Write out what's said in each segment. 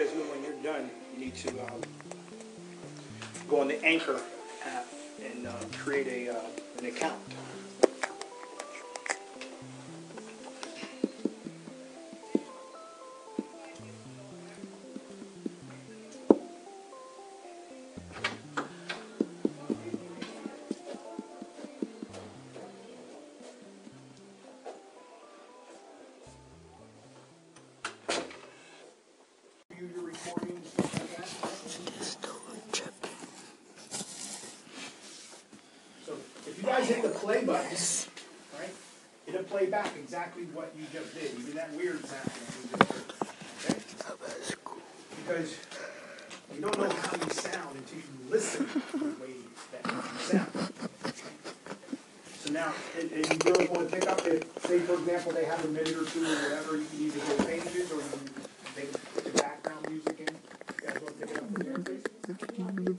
Bismuth, when you're done, you need to um, go on the Anchor app and uh, create a uh, an account. So if you guys hit the play button, right, it'll play back exactly what you just did, even that weird sound that you just. Okay? Because you don't know how you sound until you listen to the way that you sound. So now, and, and you really want to pick up, if, say for example, they have a minute or two or whatever, you can either go pages or you can put the background music in. You guys want to pick it up from there, please? But either that or you guys can tell us to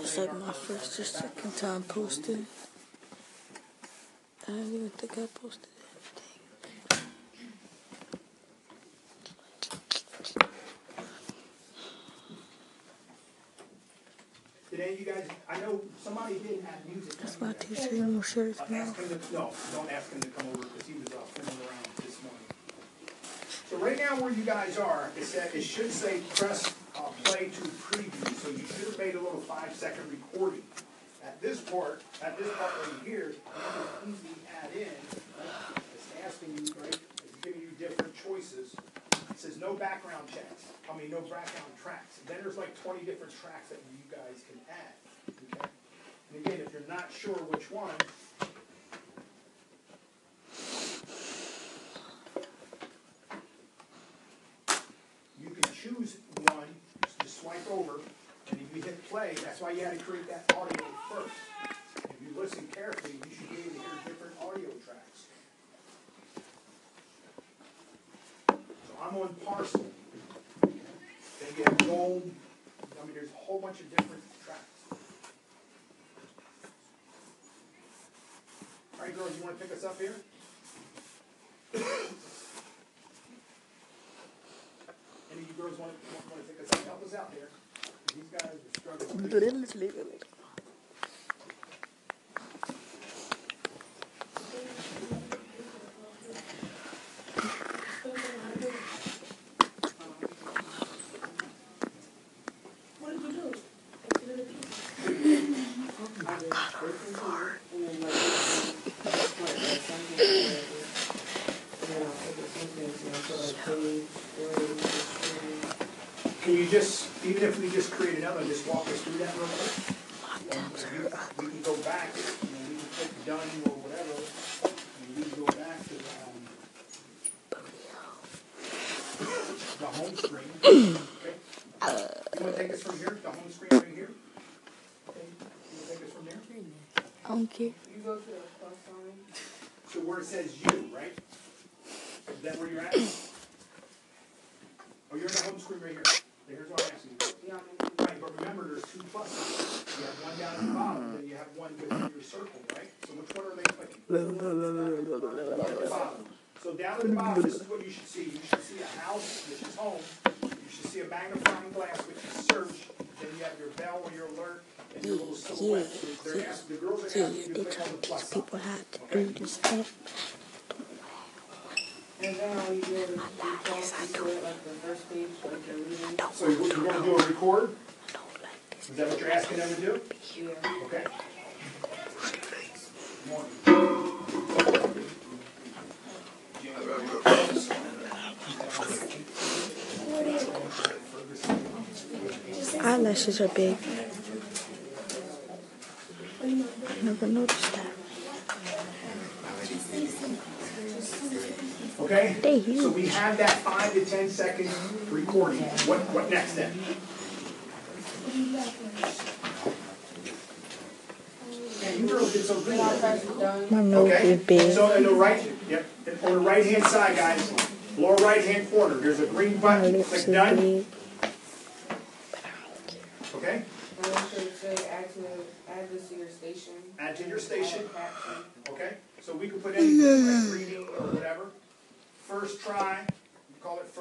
It's like my first or second time posting. I don't even think I posted anything. Did you guys, I know somebody did have music. That's teacher. He won't shut his mouth. Ask him to, no, don't ask him to come over because he was uh, fiddling around this morning. So right now where you guys are, it said, it should say press uh, play to preview, so you should have made a little five second recording. At this part, at this part right here, you can easily add in, right? it's asking you, right, it's giving you different choices. It says no background checks, I mean, no background tracks. Then there's like twenty different tracks that you guys can add, okay? And again, if you're not sure which one, you can choose one, just swipe over, and if you hit play, that's why you had to create that audio first. If you listen carefully, you should be able to hear different audio tracks. So I'm on parcel. Gold, I mean, there's a whole bunch of different tracks. All right, girls, you wanna pick us up here? Any of you girls wanna, wanna pick us up, help us out here? These guys are struggling. Can you just, even if we just create another, just walk us through that real quick? We can go back, you know, we can click done or whatever, and we can go back to, um, the home screen, okay? You wanna take us from here, the home screen right here? Okay, you wanna take us from there? I don't care. You go to the plus sign. So where it says you, right? Is that where you're at? Oh, you're in the home screen right here. Here's what I'm asking you. Yeah, Right, but remember, there's two pluses. You have one down at the bottom, then you have one within your circle, right? So which one are they clicking? One at the bottom. So down at the bottom, this is what you should see. You should see a house, which is home. You should see a magnifying glass, which is search. Then you have your bell or your alert, and your little silhouette. They're asking, the girls are Yeah, they try to teach people how to do this stuff. And now you go to, you do it like the first page, like you're reading. So you- you're gonna do a record? I don't like this. Is that what you're asking them to do? Okay. Eyelashes are big. I never noticed that. Okay? So we have that five to ten second recording. What, what next then? Man, you girls did so good. I'll press done. My nose Okay? big. So on the right, yep, on the right hand side, guys, lower right hand corner, there's a green button. Click done, okay? Say add to, add this to your station. Add to your station. Okay, so we can put anything like reading or whatever. First try, call it first